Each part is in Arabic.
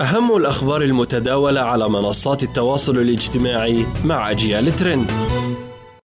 أهم الأخبار المتداولة على منصات التواصل الاجتماعي مع أجيال ترند.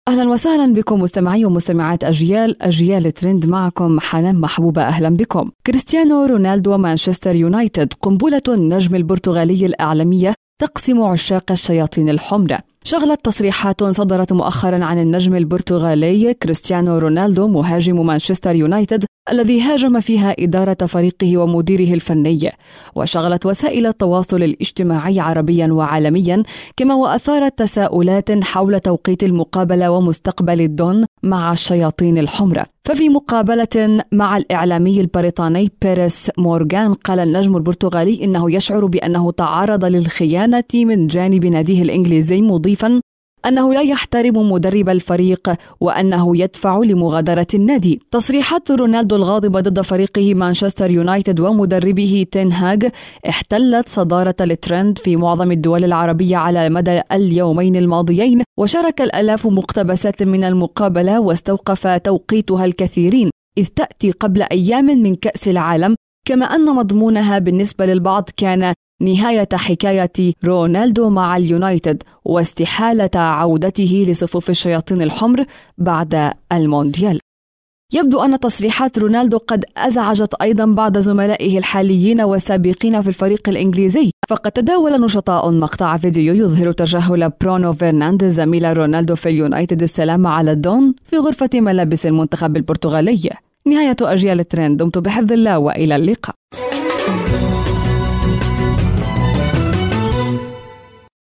أهلا وسهلا بكم مستمعي ومستمعات أجيال أجيال ترند معكم حنان محبوبة. أهلا بكم. كريستيانو رونالدو ومانشستر يونايتد قنبلة النجم البرتغالي الإعلامية تقسم عشاق الشياطين الحمر شغلت تصريحات صدرت مؤخرا عن النجم البرتغالي كريستيانو رونالدو مهاجم مانشستر يونايتد الذي هاجم فيها إدارة فريقه ومديره الفني. وشغلت وسائل التواصل الاجتماعي عربيا وعالميا كما وأثارت تساؤلات حول توقيت المقابلة ومستقبل الدون مع الشياطين الحمر ففي مقابلة مع الإعلامي البريطاني بيريس مورغان قال النجم البرتغالي إنه يشعر بأنه تعرض للخيانة من جانب ناديه الإنجليزي مضيفا أنه لا يحترم مدرب الفريق وأنه يدفع لمغادرة النادي. تصريحات رونالدو الغاضبة ضد فريقه مانشستر يونايتد ومدربه تين هاج احتلت صدارة الترند في معظم الدول العربية على مدى اليومين الماضيين وشارك الآلاف مقتبسات من المقابلة واستوقف توقيتها الكثيرين إذ تأتي قبل أيام من كأس العالم كما أن مضمونها بالنسبة للبعض كان نهاية حكاية رونالدو مع اليونايتد واستحالة عودته لصفوف الشياطين الحمر بعد المونديال. يبدو أن تصريحات رونالدو قد أزعجت أيضا بعض زملائه الحاليين والسابقين في الفريق الإنجليزي. فقد تداول نشطاء مقطع فيديو يظهر تجاهل برونو فرنانديز زميل رونالدو في اليونايتد السلام على الدون في غرفة ملابس المنتخب البرتغالي. نهاية أجيال الترند دمت بحفظ الله وإلى اللقاء.